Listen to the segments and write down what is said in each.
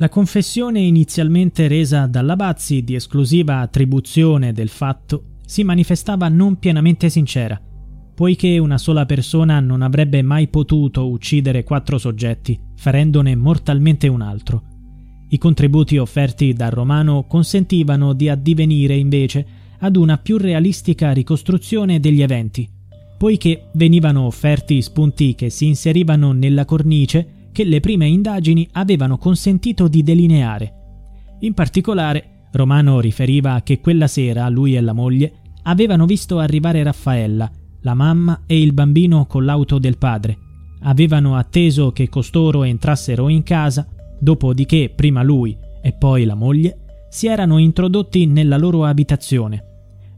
La confessione inizialmente resa dalla Bazzi di esclusiva attribuzione del fatto si manifestava non pienamente sincera, poiché una sola persona non avrebbe mai potuto uccidere quattro soggetti, ferendone mortalmente un altro. I contributi offerti dal romano consentivano di addivenire invece ad una più realistica ricostruzione degli eventi, poiché venivano offerti spunti che si inserivano nella cornice che le prime indagini avevano consentito di delineare. In particolare, Romano riferiva che quella sera lui e la moglie avevano visto arrivare Raffaella, la mamma e il bambino con l'auto del padre. Avevano atteso che costoro entrassero in casa, dopodiché prima lui e poi la moglie si erano introdotti nella loro abitazione.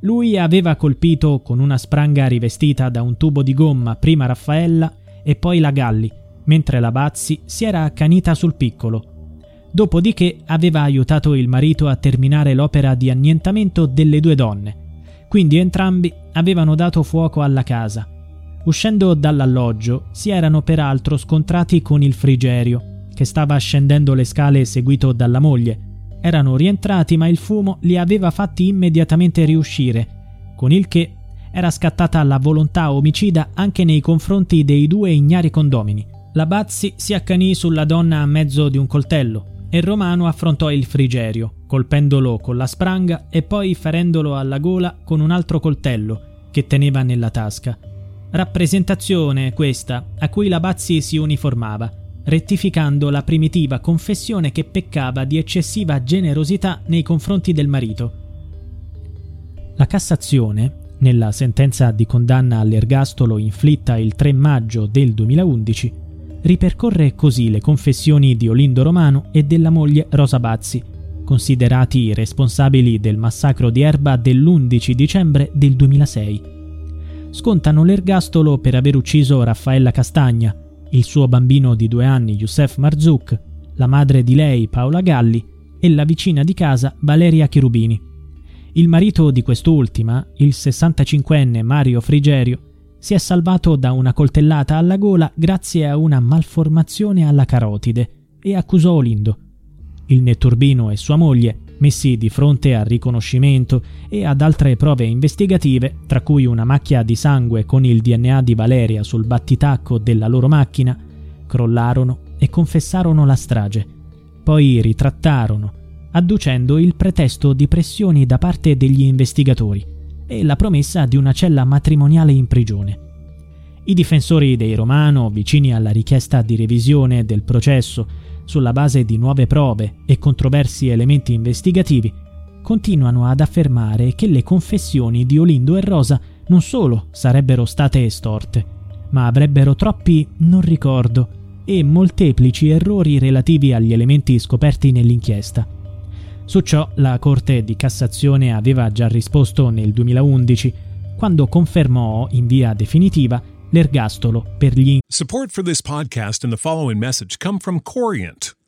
Lui aveva colpito con una spranga rivestita da un tubo di gomma prima Raffaella e poi la Galli, mentre la Bazzi si era accanita sul piccolo. Dopodiché aveva aiutato il marito a terminare l'opera di annientamento delle due donne. Quindi entrambi avevano dato fuoco alla casa. Uscendo dall'alloggio si erano peraltro scontrati con il frigerio, che stava scendendo le scale seguito dalla moglie. Erano rientrati ma il fumo li aveva fatti immediatamente riuscire, con il che era scattata la volontà omicida anche nei confronti dei due ignari condomini. La Bazzi si accanì sulla donna a mezzo di un coltello e Romano affrontò il frigerio, colpendolo con la spranga e poi ferendolo alla gola con un altro coltello che teneva nella tasca. Rappresentazione questa a cui la Bazzi si uniformava, rettificando la primitiva confessione che peccava di eccessiva generosità nei confronti del marito. La Cassazione, nella sentenza di condanna all'ergastolo inflitta il 3 maggio del 2011, ripercorre così le confessioni di Olindo Romano e della moglie Rosa Bazzi, considerati i responsabili del massacro di Erba dell'11 dicembre del 2006. Scontano l'ergastolo per aver ucciso Raffaella Castagna, il suo bambino di due anni Youssef Marzouk, la madre di lei Paola Galli e la vicina di casa Valeria Cherubini. Il marito di quest'ultima, il 65enne Mario Frigerio, si è salvato da una coltellata alla gola grazie a una malformazione alla carotide e accusò Olindo. Il netturbino e sua moglie, messi di fronte al riconoscimento e ad altre prove investigative, tra cui una macchia di sangue con il DNA di Valeria sul battitacco della loro macchina, crollarono e confessarono la strage. Poi ritrattarono, adducendo il pretesto di pressioni da parte degli investigatori e la promessa di una cella matrimoniale in prigione. I difensori dei Romano, vicini alla richiesta di revisione del processo sulla base di nuove prove e controversi elementi investigativi, continuano ad affermare che le confessioni di Olindo e Rosa non solo sarebbero state estorte, ma avrebbero troppi non ricordo e molteplici errori relativi agli elementi scoperti nell'inchiesta. Su ciò la Corte di Cassazione aveva già risposto nel 2011, quando confermò in via definitiva l'ergastolo per gli Support for this podcast and the following message come from Corient.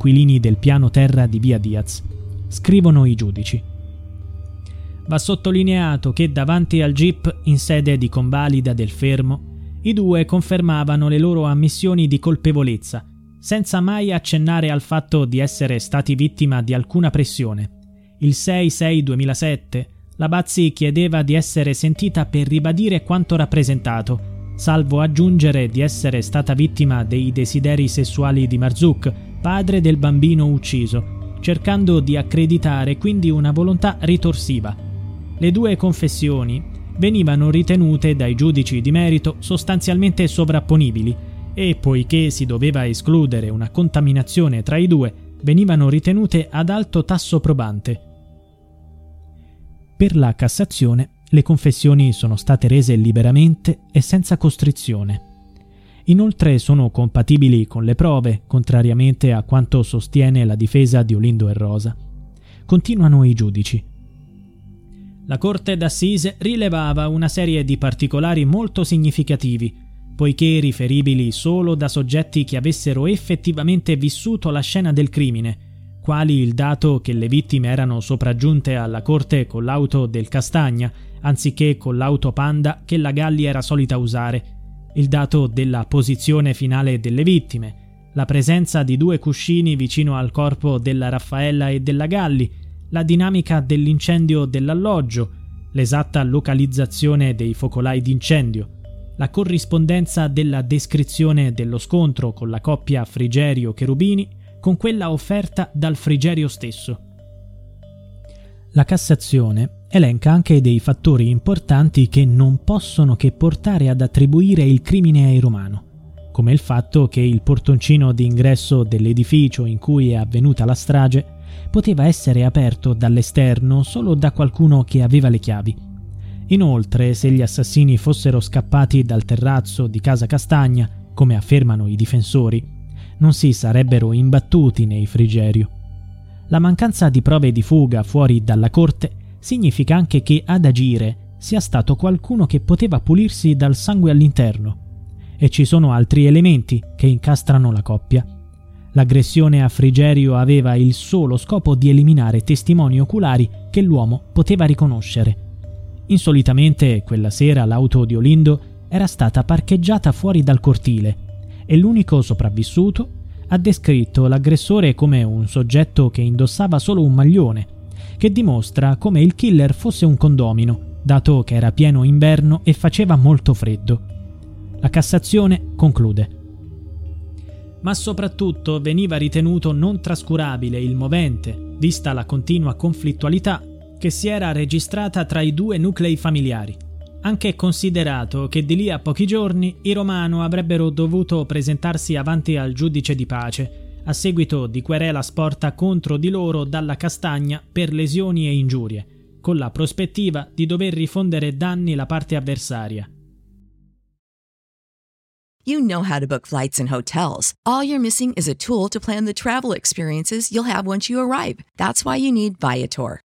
Inquilini del piano terra di Via Diaz. Scrivono i giudici. Va sottolineato che davanti al GIP in sede di convalida del fermo, i due confermavano le loro ammissioni di colpevolezza, senza mai accennare al fatto di essere stati vittima di alcuna pressione. Il 6-6-2007 la Bazzi chiedeva di essere sentita per ribadire quanto rappresentato, salvo aggiungere di essere stata vittima dei desideri sessuali di Marzuk, padre del bambino ucciso, cercando di accreditare quindi una volontà ritorsiva. Le due confessioni venivano ritenute dai giudici di merito sostanzialmente sovrapponibili e poiché si doveva escludere una contaminazione tra i due, venivano ritenute ad alto tasso probante. Per la Cassazione le confessioni sono state rese liberamente e senza costrizione. Inoltre sono compatibili con le prove, contrariamente a quanto sostiene la difesa di Olindo e Rosa. Continuano i giudici. La Corte d'Assise rilevava una serie di particolari molto significativi, poiché riferibili solo da soggetti che avessero effettivamente vissuto la scena del crimine, quali il dato che le vittime erano sopraggiunte alla corte con l'auto del Castagna, anziché con l'auto Panda che la Galli era solita usare, il dato della posizione finale delle vittime, la presenza di due cuscini vicino al corpo della Raffaella e della Galli, la dinamica dell'incendio dell'alloggio, l'esatta localizzazione dei focolai d'incendio, la corrispondenza della descrizione dello scontro con la coppia Frigerio-Cherubini con quella offerta dal Frigerio stesso. La Cassazione elenca anche dei fattori importanti che non possono che portare ad attribuire il crimine ai Romano, come il fatto che il portoncino d'ingresso dell'edificio in cui è avvenuta la strage poteva essere aperto dall'esterno solo da qualcuno che aveva le chiavi. Inoltre, se gli assassini fossero scappati dal terrazzo di casa Castagna, come affermano i difensori, non si sarebbero imbattuti nei Frigerio. La mancanza di prove di fuga fuori dalla corte significa anche che ad agire sia stato qualcuno che poteva pulirsi dal sangue all'interno. E ci sono altri elementi che incastrano la coppia. L'aggressione a Frigerio aveva il solo scopo di eliminare testimoni oculari che l'uomo poteva riconoscere. Insolitamente quella sera l'auto di Olindo era stata parcheggiata fuori dal cortile e l'unico sopravvissuto ha descritto l'aggressore come un soggetto che indossava solo un maglione che dimostra come il killer fosse un condomino, dato che era pieno inverno e faceva molto freddo. La Cassazione conclude. Ma soprattutto veniva ritenuto non trascurabile il movente, vista la continua conflittualità che si era registrata tra i due nuclei familiari. Anche considerato che di lì a pochi giorni i Romano avrebbero dovuto presentarsi avanti al giudice di pace a seguito di querela sporta contro di loro dalla Castagna per lesioni e ingiurie, con la prospettiva di dover rifondere danni la parte avversaria. You know how to book flights and hotels. All you're missing is a tool to plan the travel experiences you'll have once you arrive. That's why you need Viator.